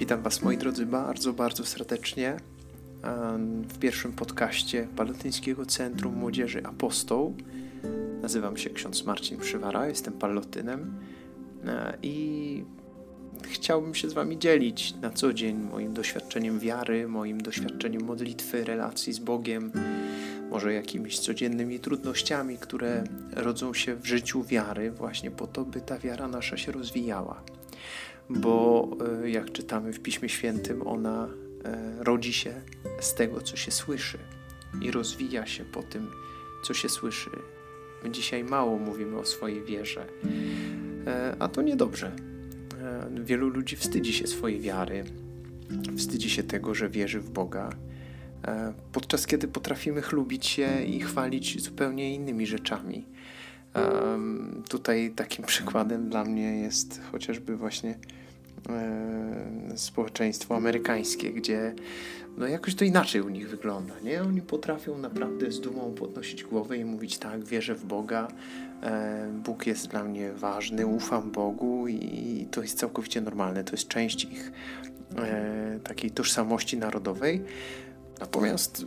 Witam Was, moi drodzy, bardzo, bardzo serdecznie w pierwszym podcaście Palotyńskiego Centrum Młodzieży Apostoł. Nazywam się ksiądz Marcin Przywara, jestem palotynem e, i chciałbym się z Wami dzielić na co dzień moim doświadczeniem wiary, moim doświadczeniem modlitwy, relacji z Bogiem, może jakimiś codziennymi trudnościami, które rodzą się w życiu wiary, właśnie po to, by ta wiara nasza się rozwijała bo e, jak czytamy w Piśmie Świętym, ona e, rodzi się z tego, co się słyszy i rozwija się po tym, co się słyszy. My dzisiaj mało mówimy o swojej wierze, e, a to niedobrze. Wielu ludzi wstydzi się swojej wiary, wstydzi się tego, że wierzy w Boga, podczas kiedy potrafimy chlubić się i chwalić zupełnie innymi rzeczami. Tutaj takim przykładem dla mnie jest chociażby właśnie społeczeństwo amerykańskie, gdzie no jakoś to inaczej u nich wygląda, nie? Oni potrafią naprawdę z dumą podnosić głowę i mówić tak, wierzę w Boga, e, Bóg jest dla mnie ważny, ufam Bogu i to jest całkowicie normalne, to jest część ich e, takiej tożsamości narodowej. Natomiast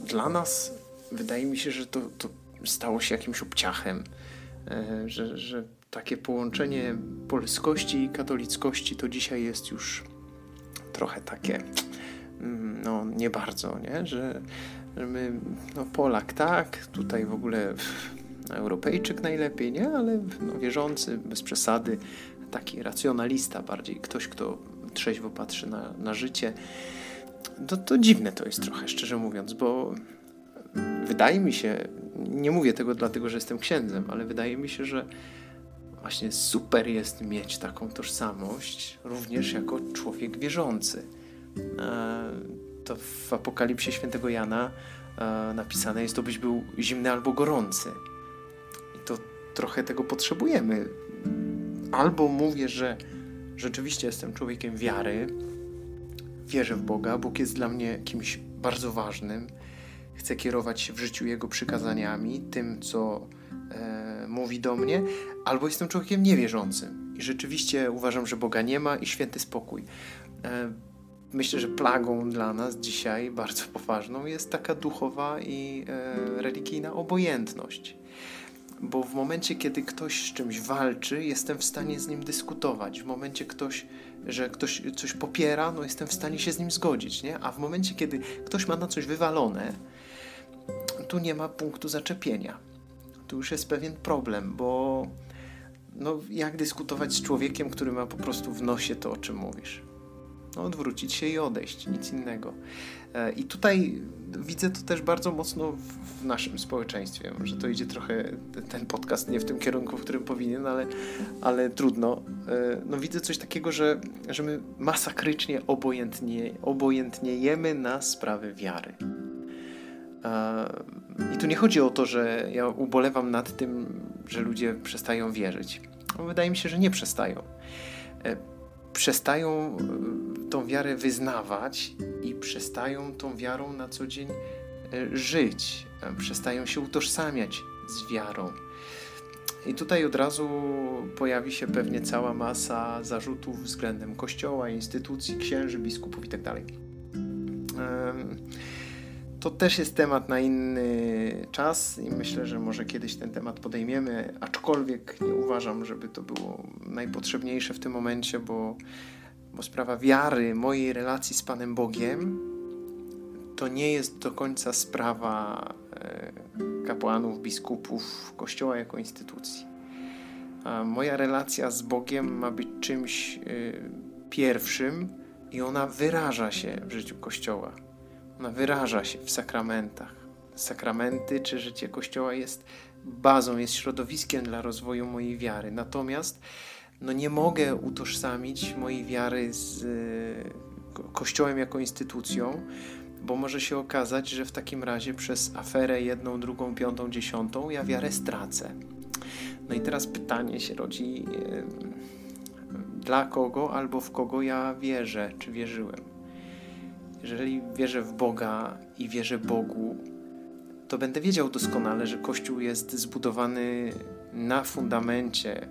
dla nas wydaje mi się, że to, to stało się jakimś obciachem, że, że takie połączenie polskości i katolickości to dzisiaj jest już trochę takie, mm, no nie bardzo, nie? Że, że my, no Polak tak, tutaj w ogóle Europejczyk najlepiej, nie? Ale no, wierzący, bez przesady, taki racjonalista bardziej, ktoś, kto trzeźwo patrzy na, na życie. To, to dziwne to jest trochę, szczerze mówiąc, bo wydaje mi się, nie mówię tego dlatego, że jestem księdzem, ale wydaje mi się, że właśnie super jest mieć taką tożsamość również jako człowiek wierzący. E, to w Apokalipsie świętego Jana e, napisane jest, to byś był zimny albo gorący. I to trochę tego potrzebujemy. Albo mówię, że rzeczywiście jestem człowiekiem wiary, wierzę w Boga, Bóg jest dla mnie kimś bardzo ważnym, chcę kierować się w życiu Jego przykazaniami, tym, co mówi do mnie, albo jestem człowiekiem niewierzącym i rzeczywiście uważam, że Boga nie ma i święty spokój. E, myślę, że plagą dla nas dzisiaj, bardzo poważną, jest taka duchowa i e, religijna obojętność. Bo w momencie, kiedy ktoś z czymś walczy, jestem w stanie z nim dyskutować. W momencie, ktoś, że ktoś coś popiera, no jestem w stanie się z nim zgodzić, nie? A w momencie, kiedy ktoś ma na coś wywalone, tu nie ma punktu zaczepienia. Tu już jest pewien problem, bo no, jak dyskutować z człowiekiem, który ma po prostu w nosie to, o czym mówisz? No, odwrócić się i odejść, nic innego. E, I tutaj widzę to też bardzo mocno w, naszym społeczeństwie. Może to idzie trochę, ten podcast nie w tym kierunku, w którym powinien, ale, ale trudno. E, no, widzę coś takiego, że, że my masakrycznie obojętnie, obojętniejemy na sprawy wiary. E, I tu nie chodzi o to, że ja ubolewam nad tym, że ludzie przestają wierzyć. Wydaje mi się, że nie przestają. E, przestają e, tą wiarę wyznawać i przestają tą wiarą na co dzień żyć. Przestają się utożsamiać z wiarą. I tutaj od razu pojawi się pewnie cała masa zarzutów względem kościoła, instytucji, księży, biskupów itd. Tak to też jest temat na inny czas i myślę, że może kiedyś ten temat podejmiemy, aczkolwiek nie uważam, żeby to było najpotrzebniejsze w tym momencie, bo, bo sprawa wiary, mojej relacji z Panem Bogiem, to nie jest do końca sprawa e, kapłanów, biskupów, Kościoła jako instytucji. A moja relacja z Bogiem ma być czymś e, pierwszym i ona wyraża się w życiu Kościoła ona wyraża się w sakramentach. Sakramenty czy życie Kościoła jest bazą, jest środowiskiem dla rozwoju mojej wiary. Natomiast no nie mogę utożsamić mojej wiary z e, Kościołem jako instytucją, bo może się okazać, że w takim razie przez aferę jedną, drugą, piątą, dziesiątą ja wiarę stracę. No i teraz pytanie się rodzi, dla kogo albo w kogo ja wierzę, czy wierzyłem. Jeżeli wierzę w Boga i wierzę Bogu, to będę wiedział doskonale, że Kościół jest zbudowany na fundamencie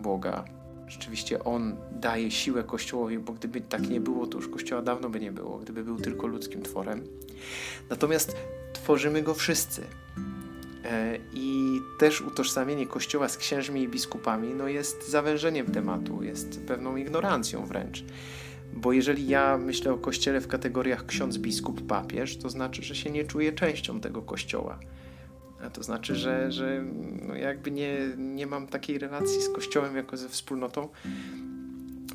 Boga, Rzeczywiście On daje siłę Kościołowi, bo gdyby tak nie było, to już Kościoła dawno by nie było, gdyby był tylko ludzkim tworem. Natomiast tworzymy go wszyscy. E, I też utożsamienie Kościoła z księżmi i biskupami no jest zawężeniem tematu, jest pewną ignorancją wręcz. Bo jeżeli ja myślę o Kościele w kategoriach ksiądz, biskup, papież, to znaczy, że się nie czuję częścią tego Kościoła. A to znaczy, że, że no jakby nie, nie mam takiej relacji z Kościołem jako ze wspólnotą,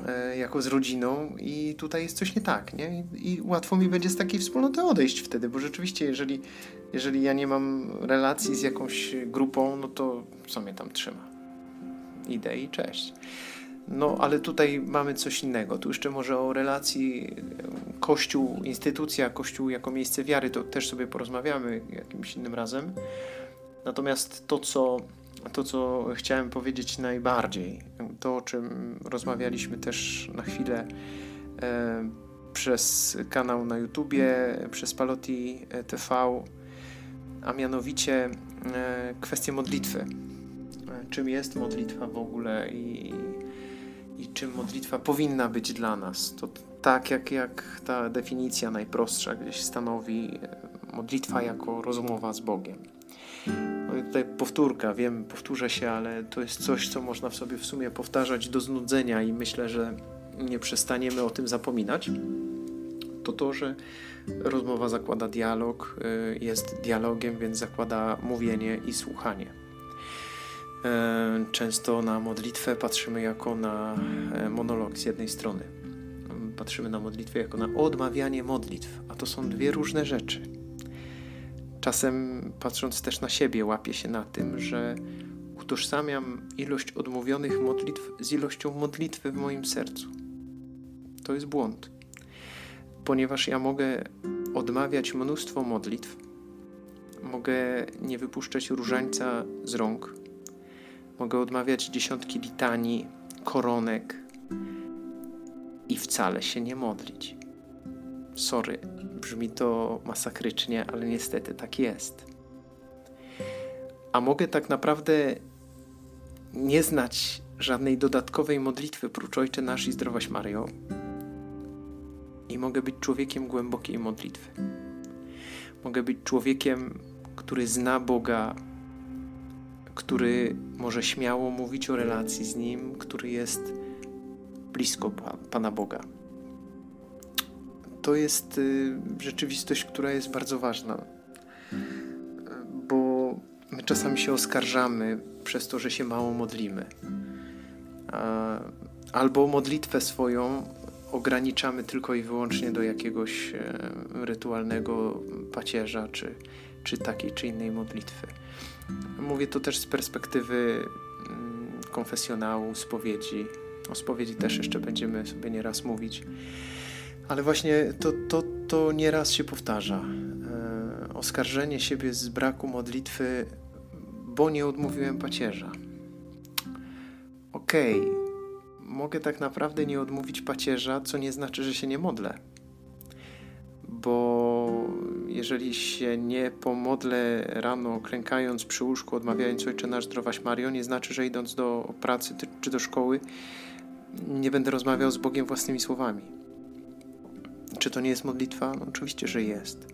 e, jako z rodziną i tutaj jest coś nie tak, nie? I łatwo mi będzie z takiej wspólnoty odejść wtedy, bo rzeczywiście, jeżeli, jeżeli ja nie mam relacji z jakąś grupą, no to co mnie tam trzyma? Idę i cześć. No, ale tutaj mamy coś innego. Tu jeszcze może o relacji Kościół, instytucja, Kościół jako miejsce wiary, to też sobie porozmawiamy jakimś innym razem. Natomiast to, co, to, co chciałem powiedzieć najbardziej, to o czym rozmawialiśmy też na chwilę e, przez kanał na YouTubie, przez Paloti TV, a mianowicie e, kwestię modlitwy. E, czym jest modlitwa w ogóle i, i czym modlitwa powinna być dla nas. To tak jak, jak ta definicja najprostsza gdzieś stanowi e, modlitwa jako rozmowa z Bogiem. No i tutaj powtórka, wiem, powtórzę się, ale to jest coś, co można w sobie w sumie powtarzać do znudzenia i myślę, że nie przestaniemy o tym zapominać. To to, że rozmowa zakłada dialog, e, jest dialogiem, więc zakłada mówienie i słuchanie. E, często na modlitwę patrzymy jako na monolog z jednej strony. Patrzymy na modlitwę jako na odmawianie modlitw, a to są dwie różne rzeczy. Czasem, patrząc też na siebie, łapię się na tym, że utożsamiam ilość odmówionych modlitw z ilością modlitwy w moim sercu. To jest błąd, ponieważ ja mogę odmawiać mnóstwo modlitw, mogę nie wypuszczać różańca z rąk, mogę odmawiać dziesiątki litanii, koronek i wcale się nie modlić. Sorry, brzmi to masakrycznie, ale niestety tak jest. A mogę tak naprawdę nie znać żadnej dodatkowej modlitwy prócz Ojcze Nasz i Zdrowaś Mario i mogę być człowiekiem głębokiej modlitwy. Mogę być człowiekiem, który zna Boga, który może śmiało mówić o relacji z Nim, który jest blisko Pana Boga to jest y, rzeczywistość, która jest bardzo ważna. Bo my czasami się oskarżamy przez to, że się mało modlimy. Albo modlitwę swoją ograniczamy tylko i wyłącznie do jakiegoś e, rytualnego pacierza, czy, czy takiej, czy innej modlitwy. Mówię to też z perspektywy mm, konfesjonału, spowiedzi. O spowiedzi też jeszcze będziemy sobie nieraz mówić. Ale właśnie to, to, to nieraz się powtarza. E, oskarżenie siebie z braku modlitwy, bo nie odmówiłem pacierza. Okej, okay. mogę tak naprawdę nie odmówić pacierza, co nie znaczy, że się nie modlę. Bo jeżeli się nie pomodlę rano, klękając przy łóżku, odmawiając Ojcze Nasz Zdrowaś Mario, nie znaczy, że idąc do pracy czy do szkoły, nie będę rozmawiał z Bogiem własnymi słowami czy to nie jest modlitwa? No, oczywiście, że jest.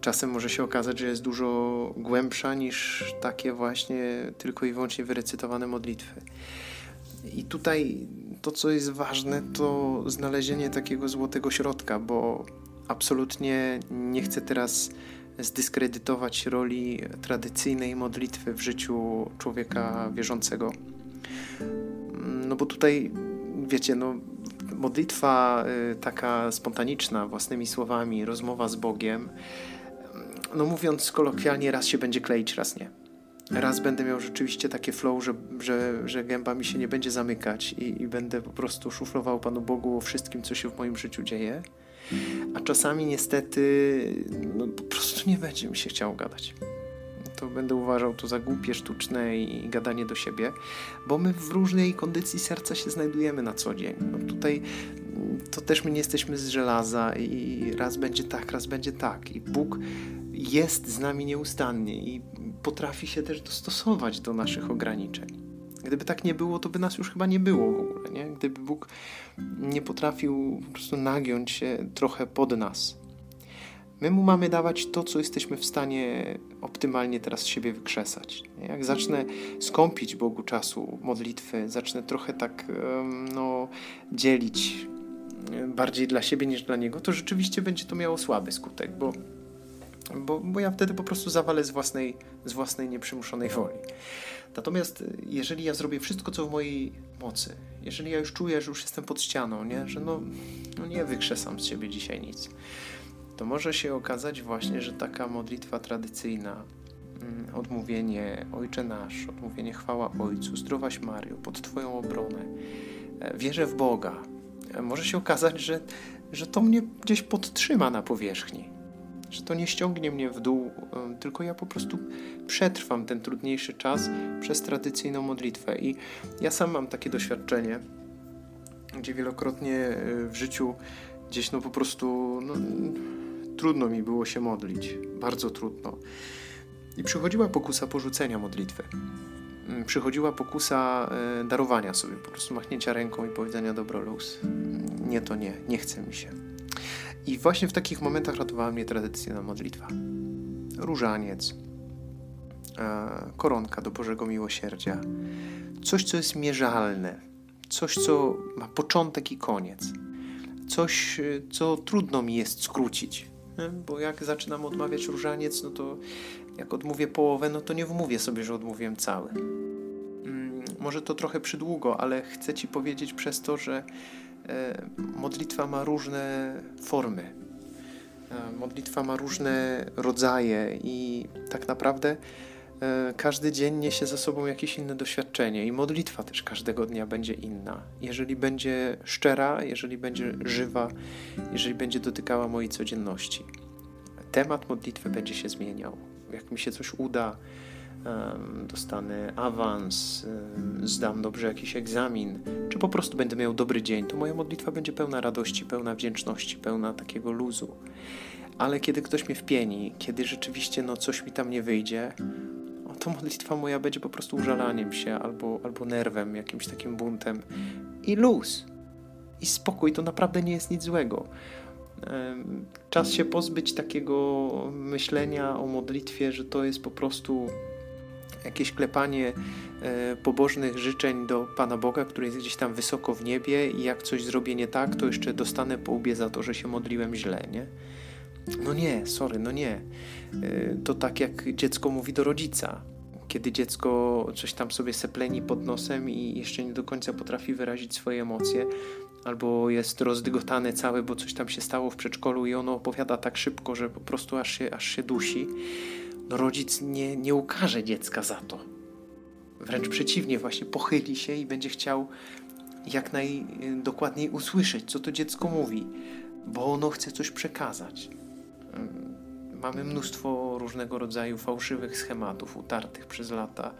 Czasem może się okazać, że jest dużo głębsza niż takie właśnie tylko i wyłącznie wyrecytowane modlitwy. I tutaj to, co jest ważne, to znalezienie takiego złotego środka, bo absolutnie nie chcę teraz zdyskredytować roli tradycyjnej modlitwy w życiu człowieka wierzącego. No bo tutaj, wiecie, no, modlitwa y, taka spontaniczna, własnymi słowami, rozmowa z Bogiem, no mówiąc kolokwialnie, raz się będzie kleić, raz nie. Raz będę miał rzeczywiście takie flow, że, że, że gęba mi się nie będzie zamykać i, i będę po prostu szuflował Panu Bogu o wszystkim, co się w moim życiu dzieje. A czasami niestety no, po prostu nie będzie mi się chciało gadać to będę uważał to za głupie, sztuczne i gadanie do siebie, bo my w różnej kondycji serca się znajdujemy na co dzień. No tutaj mm, to też my nie jesteśmy z żelaza i raz będzie tak, raz będzie tak. I Bóg jest z nami nieustannie i potrafi się też dostosować do naszych ograniczeń. Gdyby tak nie było, to by nas już chyba nie było w ogóle, nie? Gdyby Bóg nie potrafił po prostu nagiąć się trochę pod nas. My mu mamy dawać to, co jesteśmy w stanie optymalnie teraz siebie wykrzesać. Jak zacznę skąpić Bogu czasu modlitwy, zacznę trochę tak no, dzielić bardziej dla siebie niż dla Niego, to rzeczywiście będzie to miało słaby skutek, bo, bo, bo ja wtedy po prostu zawalę z własnej, z własnej nieprzymuszonej woli. Natomiast jeżeli ja zrobię wszystko, co w mojej mocy, jeżeli ja już czuję, że już jestem pod ścianą, nie? że no, no nie wykrzesam z siebie dzisiaj nic, to może się okazać właśnie, że taka modlitwa tradycyjna, mm, odmówienie Ojcze Nasz, odmówienie chwała Ojcu, zdrowaś Mario, pod Twoją obronę, e, wierzę w Boga, e, może się okazać, że, że to mnie gdzieś podtrzyma na powierzchni, że to nie ściągnie mnie w dół, tylko ja po prostu przetrwam ten trudniejszy czas przez tradycyjną modlitwę. I ja sam mam takie doświadczenie, gdzie wielokrotnie w życiu gdzieś no po prostu no, trudno mi było się modlić, bardzo trudno. I przychodziła pokusa porzucenia modlitwy. Mm, przychodziła pokusa e, darowania sobie, po prostu machnięcia ręką i powiedzenia dobro luz. Nie, to nie, nie chce mi się. I właśnie w takich momentach ratowała mnie tradycyjna modlitwa. Różaniec, e, koronka do Bożego Miłosierdzia. Coś, co jest mierzalne, coś, co ma początek i koniec. Coś, e, co trudno mi jest skrócić bo jak zaczynam odmawiać różaniec, no to jak odmówię połowę, no to nie wmówię sobie, że odmówiłem cały. Mm, może to trochę przydługo, ale chcę Ci powiedzieć przez to, że e, modlitwa ma różne formy. E, modlitwa ma różne rodzaje i tak naprawdę E, każdy dzień niesie ze sobą jakieś inne doświadczenie i modlitwa też każdego dnia będzie inna. Jeżeli będzie szczera, jeżeli będzie żywa, jeżeli będzie dotykała mojej codzienności. Temat modlitwy będzie się zmieniał. Jak mi się coś uda, dostanę awans, zdam dobrze jakiś egzamin, czy po prostu będę miał dobry dzień, to moja modlitwa będzie pełna radości, pełna wdzięczności, pełna takiego luzu. Ale kiedy ktoś mnie wpieni, kiedy rzeczywiście no, coś mi tam nie wyjdzie, to modlitwa moja będzie po prostu użalaniem się albo, albo nerwem, jakimś takim buntem. I luz. I spokój, to naprawdę nie jest nic złego. Czas się pozbyć takiego myślenia o modlitwie, że to jest po prostu jakieś klepanie e, pobożnych życzeń do Pana Boga, który jest gdzieś tam wysoko w niebie i jak coś zrobię nie tak, to jeszcze dostanę po łbie za to, że się modliłem źle, nie? No nie, sorry, no nie. E, to tak jak dziecko mówi do rodzica. Kiedy dziecko coś tam sobie sepleni pod nosem i jeszcze nie do końca potrafi wyrazić swoje emocje, albo jest rozdygotane całe, bo coś tam się stało w przedszkolu i ono opowiada tak szybko, że po prostu aż się, aż się dusi, no rodzic nie, nie ukaże dziecka za to. Wręcz przeciwnie, właśnie pochyli się i będzie chciał jak najdokładniej usłyszeć, co to dziecko mówi, bo ono chce coś przekazać mamy mnóstwo różnego rodzaju fałszywych schematów utartych przez lata,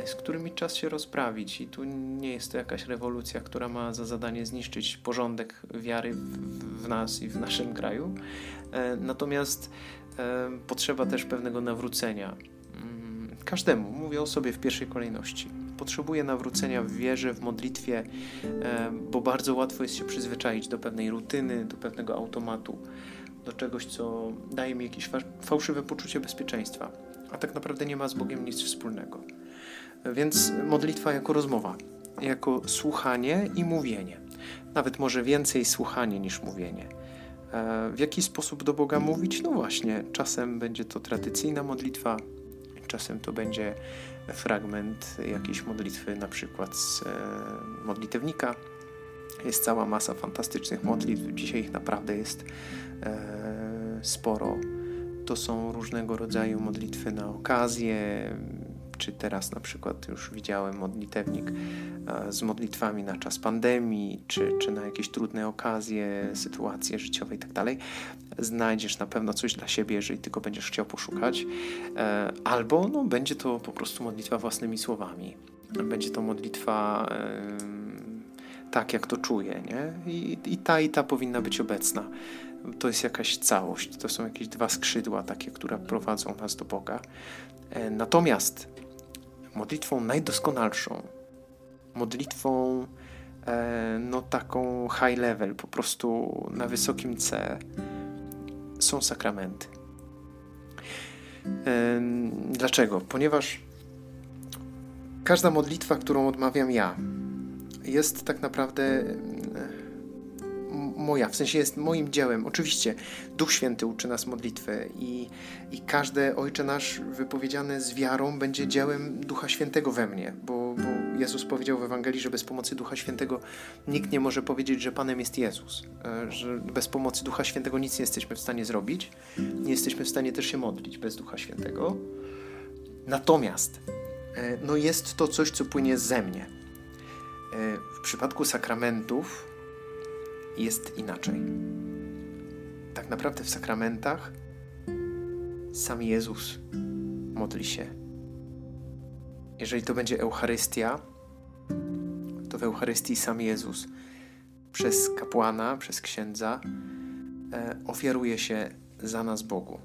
e, z którymi czas się rozprawić. I tu nie jest to jakaś rewolucja, która ma za zadanie zniszczyć porządek wiary w, w nas i w naszym kraju. E, natomiast potrzeba też pewnego nawrócenia. Mm, każdemu, mówię o sobie w pierwszej kolejności. Potrzebuję nawrócenia w wierze, w modlitwie, bo bardzo łatwo jest się przyzwyczaić do pewnej rutyny, do pewnego automatu do czegoś, co daje mi jakieś fałszywe poczucie bezpieczeństwa, a tak naprawdę nie ma z Bogiem nic wspólnego. Więc modlitwa jako rozmowa, jako słuchanie i mówienie. Nawet może więcej słuchanie niż mówienie. E, w jaki sposób do Boga mówić? No właśnie, czasem będzie to tradycyjna modlitwa, czasem to będzie fragment jakiejś modlitwy, na przykład z e, modlitewnika, jest cała masa fantastycznych modlitw. Dzisiaj ich naprawdę jest e, sporo. To są różnego rodzaju modlitwy na okazję, czy teraz na przykład już widziałem modlitewnik e, z modlitwami na czas pandemii, czy, czy na jakieś trudne okazje, sytuacje życiowe itd. Tak Znajdziesz na pewno coś dla siebie, jeżeli tylko będziesz chciał poszukać. E, albo no, będzie to po prostu modlitwa własnymi słowami. Będzie to modlitwa tak, jak to czuję, nie? I, I ta i ta powinna być obecna. To jest jakaś całość, to są jakieś dwa skrzydła takie, które prowadzą nas do Boga. E, natomiast modlitwą najdoskonalszą, modlitwą e, no taką high level, po prostu na wysokim C są sakramenty. E, dlaczego? Ponieważ każda modlitwa, którą odmawiam ja, jest tak naprawdę moja, w sensie jest moim dziełem. Oczywiście Duch Święty uczy nas modlitwy i, i każde Ojcze Nasz wypowiedziane z wiarą będzie dziełem Ducha Świętego we mnie, bo, bo Jezus powiedział w Ewangelii, że bez pomocy Ducha Świętego nikt nie może powiedzieć, że Panem jest Jezus, e, że bez pomocy Ducha Świętego nic nie jesteśmy w stanie zrobić, nie jesteśmy w stanie też się modlić bez Ducha Świętego. Natomiast e, no jest to coś, co płynie ze mnie. E, w przypadku sakramentów jest inaczej. Tak naprawdę w sakramentach sam Jezus modli się. Jeżeli to będzie Eucharystia, to w Eucharystii sam Jezus przez kapłana, przez księdza e, ofiaruje się za nas Bogu.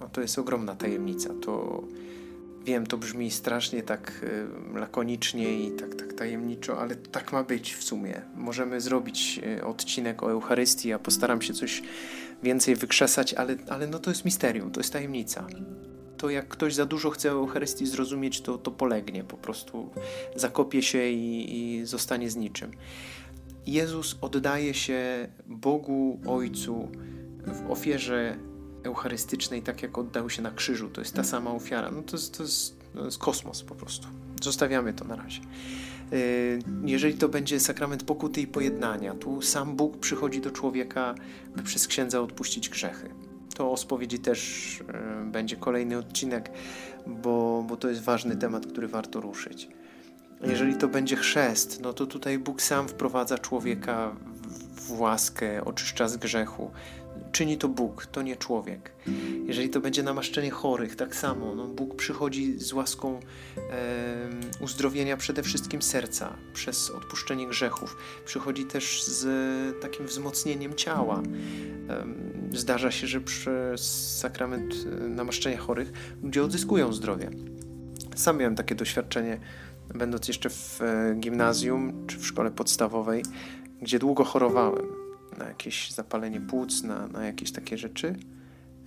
No, to jest ogromna tajemnica. To Wiem, to brzmi strasznie tak lakonicznie i tak, tak tajemniczo, ale tak ma być w sumie. Możemy zrobić y, odcinek o Eucharystii, ja postaram się coś więcej wykrzesać, ale, ale no to jest misterium, to jest tajemnica. To jak ktoś za dużo chce Eucharystii zrozumieć, to, to polegnie, po prostu zakopie się i, i zostanie z niczym. Jezus oddaje się Bogu Ojcu w ofierze eucharystycznej, tak jak oddał się na krzyżu. To jest ta sama ofiara. No to jest, to jest, to jest kosmos po prostu. Zostawiamy to na razie. Y, jeżeli to będzie sakrament pokuty i pojednania, tu sam Bóg przychodzi do człowieka, by przez księdza odpuścić grzechy. To o spowiedzi też y, będzie kolejny odcinek, bo, bo to jest ważny temat, który warto ruszyć. Jeżeli to będzie chrzest, no to tutaj Bóg sam wprowadza człowieka w łaskę, oczyszcza z grzechu, czyni to Bóg, to nie człowiek. Jeżeli to będzie namaszczenie chorych, tak samo. No, Bóg przychodzi z łaską e, uzdrowienia przede wszystkim serca, przez odpuszczenie grzechów. Przychodzi też z takim wzmocnieniem ciała. E, zdarza się, że przez sakrament e, namaszczenia chorych ludzie odzyskują zdrowie. Sam miałem takie doświadczenie, będąc jeszcze w e, gimnazjum czy w szkole podstawowej, gdzie długo chorowałem na jakieś zapalenie płuc, na, na jakieś takie rzeczy.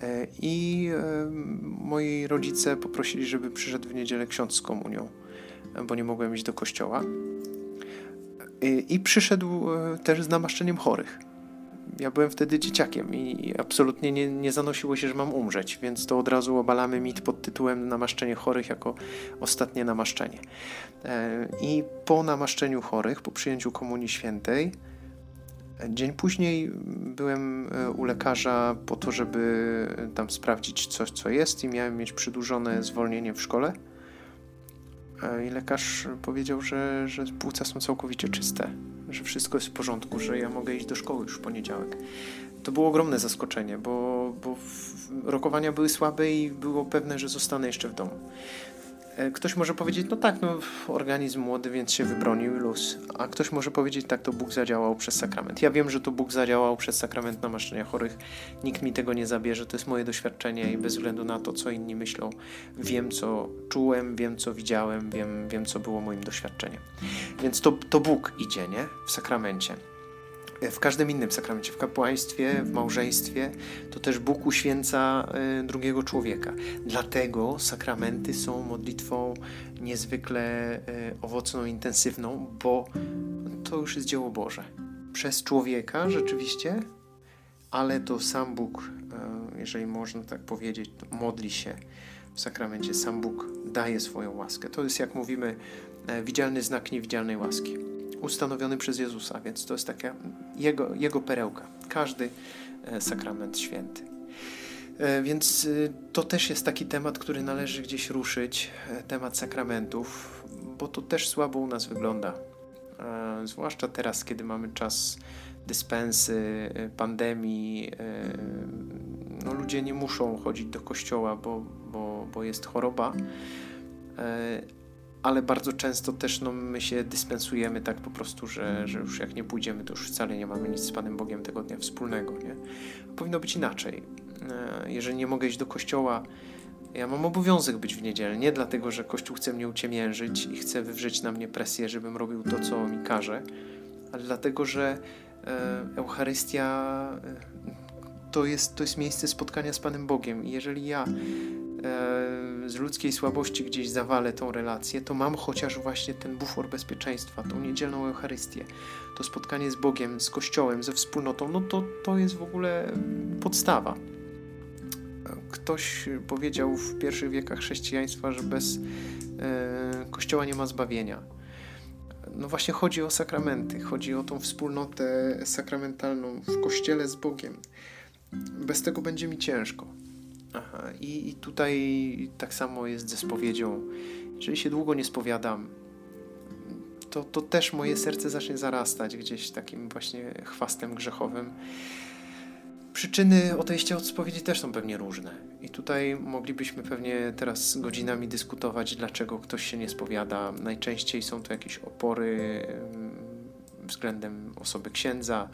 E, I e, moi rodzice poprosili, żeby przyszedł w niedzielę ksiądz z komunią, bo nie mogłem iść do kościoła. I, i przyszedł e, też z namaszczeniem chorych. Ja byłem wtedy dzieciakiem i absolutnie nie, nie zanosiło się, że mam umrzeć, więc to od razu obalamy mit pod tytułem namaszczenie chorych jako ostatnie namaszczenie. I po namaszczeniu chorych, po przyjęciu Komunii Świętej, Dzień później byłem e, u lekarza po to, żeby tam sprawdzić coś, co jest i miałem mieć przydłużone zwolnienie w szkole. E, I lekarz powiedział, że, że płuca są całkowicie czyste, że wszystko jest w porządku, że ja mogę iść do szkoły już w poniedziałek. To było ogromne zaskoczenie, bo, bo rokowania były słabe i było pewne, że zostanę jeszcze w domu. E, ktoś może powiedzieć, no tak, no organizm młody, więc się wybronił luz. A ktoś może powiedzieć, tak, to Bóg zadziałał przez sakrament. Ja wiem, że to Bóg zadziałał przez sakrament namaszczenia chorych. Nikt mi tego nie zabierze, to jest moje doświadczenie i bez względu na to, co inni myślą, wiem, co czułem, wiem, co widziałem, wiem, wiem co było moim doświadczeniem. Więc to, to Bóg idzie, nie? W sakramencie w każdym innym sakramencie, w kapłaństwie, w małżeństwie, to też Bóg uświęca e, drugiego człowieka. Dlatego sakramenty są modlitwą niezwykle e, owocną, intensywną, bo to już jest dzieło Boże. Przez człowieka rzeczywiście, ale to sam Bóg, e, jeżeli można tak powiedzieć, modli się w sakramencie. Sam Bóg daje swoją łaskę. To jest, jak mówimy, widzialny znak niewidzialnej łaski ustanowiony przez Jezusa, więc to jest taka jego, jego perełka. Każdy e, sakrament święty. E, więc e, to też jest taki temat, który należy gdzieś ruszyć, temat sakramentów, bo to też słabo u nas wygląda. Zwłaszcza teraz, kiedy mamy czas dyspensy, pandemii. No, ludzie nie muszą chodzić do kościoła, bo, bo, bo jest choroba ale bardzo często też no, my się dyspensujemy tak po prostu, że, że już jak nie pójdziemy, to już wcale nie mamy nic z Panem Bogiem tego dnia wspólnego. Nie? Powinno być inaczej. E, jeżeli nie mogę iść do kościoła, Ja mam obowiązek być w niedzielę, nie dlatego, że Kościół chce mnie uciemiężyć i chce wywrzeć na mnie presję, żebym robił to, co mi każe, ale dlatego, że e, Eucharystia e, to jest, to jest miejsce spotkania z Panem Bogiem. I jeżeli ja z ludzkiej słabości gdzieś zawalę tą relację, to mam chociaż właśnie ten bufor bezpieczeństwa, tą niedzielną Eucharystię, to spotkanie z Bogiem, z Kościołem, ze wspólnotą, no to to jest w ogóle podstawa. Ktoś powiedział w pierwszych wiekach chrześcijaństwa, że bez e, Kościoła nie ma zbawienia. No właśnie chodzi o sakramenty, chodzi o tą wspólnotę sakramentalną w Kościele z Bogiem. Bez tego będzie mi ciężko. Aha. I, I tutaj tak samo jest ze spowiedzią. Jeżeli się długo nie spowiadam, to, to też moje serce zacznie zarastać gdzieś takim właśnie chwastem grzechowym. Przyczyny odejścia od spowiedzi też są pewnie różne. I tutaj moglibyśmy pewnie teraz godzinami dyskutować, dlaczego ktoś się nie spowiada. Najczęściej są to jakieś opory względem osoby księdza,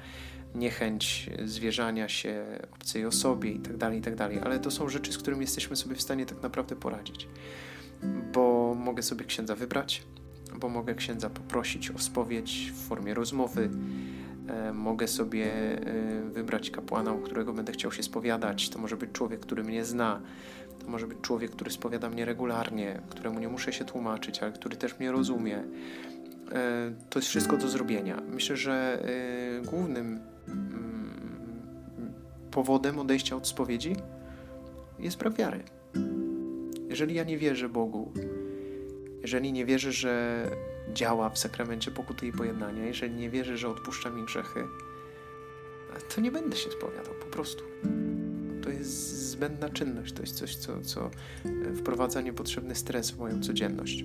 niechęć zwierzania się obcej osobie itd., tak itd. Tak Ale to są rzeczy, z którymi jesteśmy sobie w stanie tak naprawdę poradzić. Bo mogę sobie księdza wybrać, bo mogę księdza poprosić o spowiedź w formie rozmowy, e, mogę sobie e, wybrać kapłana, u którego będę chciał się spowiadać. To może być człowiek, który mnie zna, to może być człowiek, który spowiada mnie regularnie, któremu nie muszę się tłumaczyć, ale który też mnie rozumie. E, to jest wszystko do zrobienia. Myślę, że głównym powodem odejścia od spowiedzi jest brak wiary. Jeżeli ja nie wierzę Bogu, jeżeli nie wierzę, że działa w sakramencie pokuty i pojednania, jeżeli nie wierzę, że odpuszcza mi grzechy, to nie będę się spowiadał po prostu. To jest zbędna czynność, to jest coś, co, co wprowadza niepotrzebny stres w moją codzienność.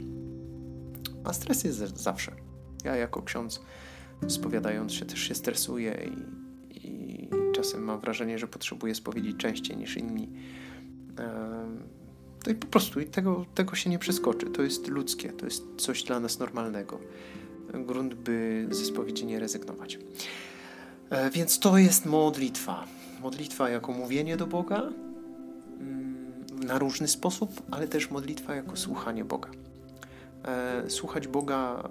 A stres jest zawsze. Ja jako ksiądz spowiadając się też się stresuję i, czasem mam wrażenie, że potrzebuję spowiedzieć częściej niż inni. To i po prostu i tego, tego się nie przeskoczy. To jest ludzkie, to jest coś dla nas normalnego. Grunt, by ze spowiedzi nie rezygnować. E, więc to jest modlitwa. Modlitwa jako mówienie do Boga mm, na różny sposób, ale też modlitwa jako słuchanie Boga. E, słuchać Boga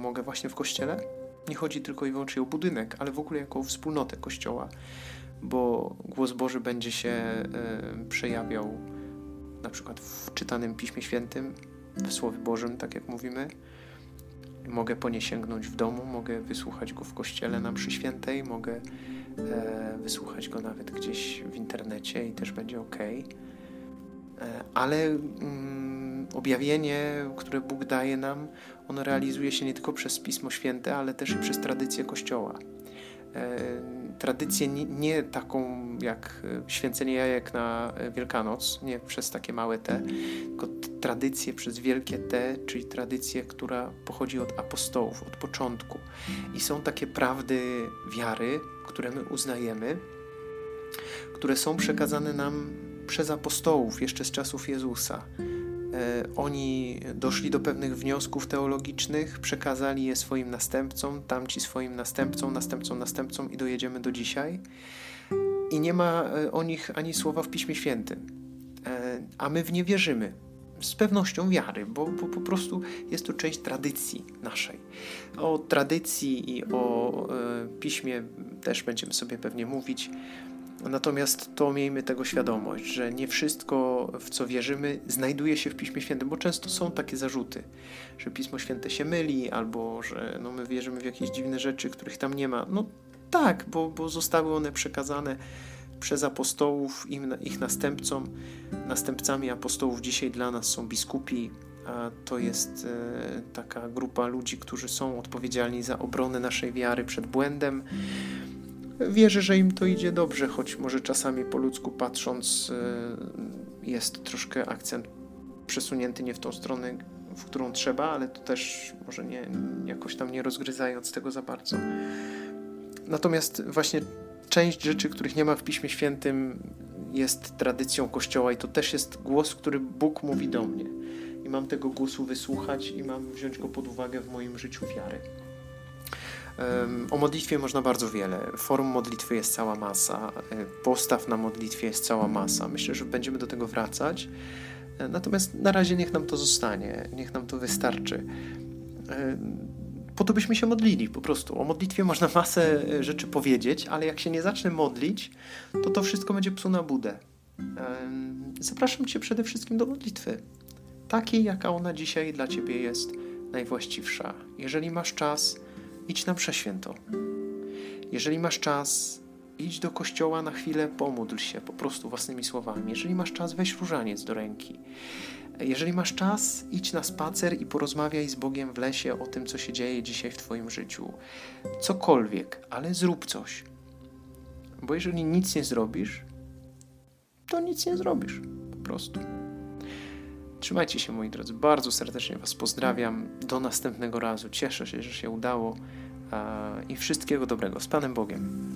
mogę właśnie w kościele. Nie chodzi tylko i wyłącznie o budynek, ale w ogóle jako wspólnotę kościoła, bo głos Boży będzie się e, przejawiał na przykład w czytanym Piśmie Świętym, w Słowie Bożym, tak jak mówimy. Mogę po nie sięgnąć w domu, mogę wysłuchać go w kościele na mszy świętej, mogę e, wysłuchać go nawet gdzieś w internecie i też będzie ok. E, ale mm, objawienie, które Bóg daje nam, ono realizuje się nie tylko przez Pismo Święte, ale też i przez tradycję Kościoła. E, tradycję nie, nie, taką jak e, święcenie jajek na Wielkanoc, nie przez takie małe T, tylko tradycję przez wielkie T, czyli tradycję, która pochodzi od apostołów, od początku. I są takie prawdy wiary, które my uznajemy, które są przekazane nam przez apostołów jeszcze z czasów Jezusa. E, oni doszli do pewnych wniosków teologicznych, przekazali je swoim następcom, tamci swoim następcom, następcom, następcom i dojedziemy do dzisiaj. I nie ma e, o nich ani słowa w Piśmie Świętym. E, a my w nie wierzymy. Z pewnością wiary, bo, bo po prostu jest to część tradycji naszej. O tradycji i o piśmie też będziemy sobie pewnie mówić. Natomiast to miejmy tego świadomość, że nie wszystko, w co wierzymy, znajduje się w Piśmie Świętym, bo często są takie zarzuty, że Pismo Święte się myli, albo że no, my wierzymy w jakieś dziwne rzeczy, których tam nie ma. No tak, bo, bo zostały one przekazane przez apostołów, im, ich następcom. Następcami apostołów dzisiaj dla nas są biskupi, a to jest e, taka grupa ludzi, którzy są odpowiedzialni za obronę naszej wiary przed błędem Wierzę, że im to idzie dobrze, choć może czasami po ludzku patrząc y, jest troszkę akcent przesunięty nie w tą stronę, w którą trzeba, ale to też może nie, jakoś tam nie rozgryzając tego za bardzo. Natomiast właśnie część rzeczy, których nie ma w Piśmie Świętym, jest tradycją Kościoła i to też jest głos, który Bóg mówi do mnie. I mam tego głosu wysłuchać i mam wziąć go pod uwagę w moim życiu wiary. O modlitwie można bardzo wiele. Form modlitwy jest cała masa, e, postaw na modlitwie jest cała masa. Myślę, że będziemy do tego wracać. Natomiast na razie niech nam to zostanie, niech nam to wystarczy. Po to byśmy się modlili po prostu. O modlitwie można masę rzeczy powiedzieć, ale jak się nie zacznę modlić, to to wszystko będzie psu na budę. Zapraszam Cię przede wszystkim do modlitwy. Takiej, jaka ona dzisiaj dla Ciebie jest najwłaściwsza. Jeżeli masz czas, idź na prześwięto. Jeżeli masz czas, idź do kościoła na chwilę, pomódl się po prostu własnymi słowami. Jeżeli masz czas, weź różaniec do ręki. Jeżeli masz czas, idź na spacer i porozmawiaj z Bogiem w lesie o tym, co się dzieje dzisiaj w Twoim życiu. Cokolwiek, ale zrób coś. Bo jeżeli nic nie zrobisz, to nic nie zrobisz. Po prostu. Trzymajcie się, moi drodzy. Bardzo serdecznie Was pozdrawiam. Do następnego razu. Cieszę się, że się udało. I wszystkiego dobrego. Z Panem Bogiem.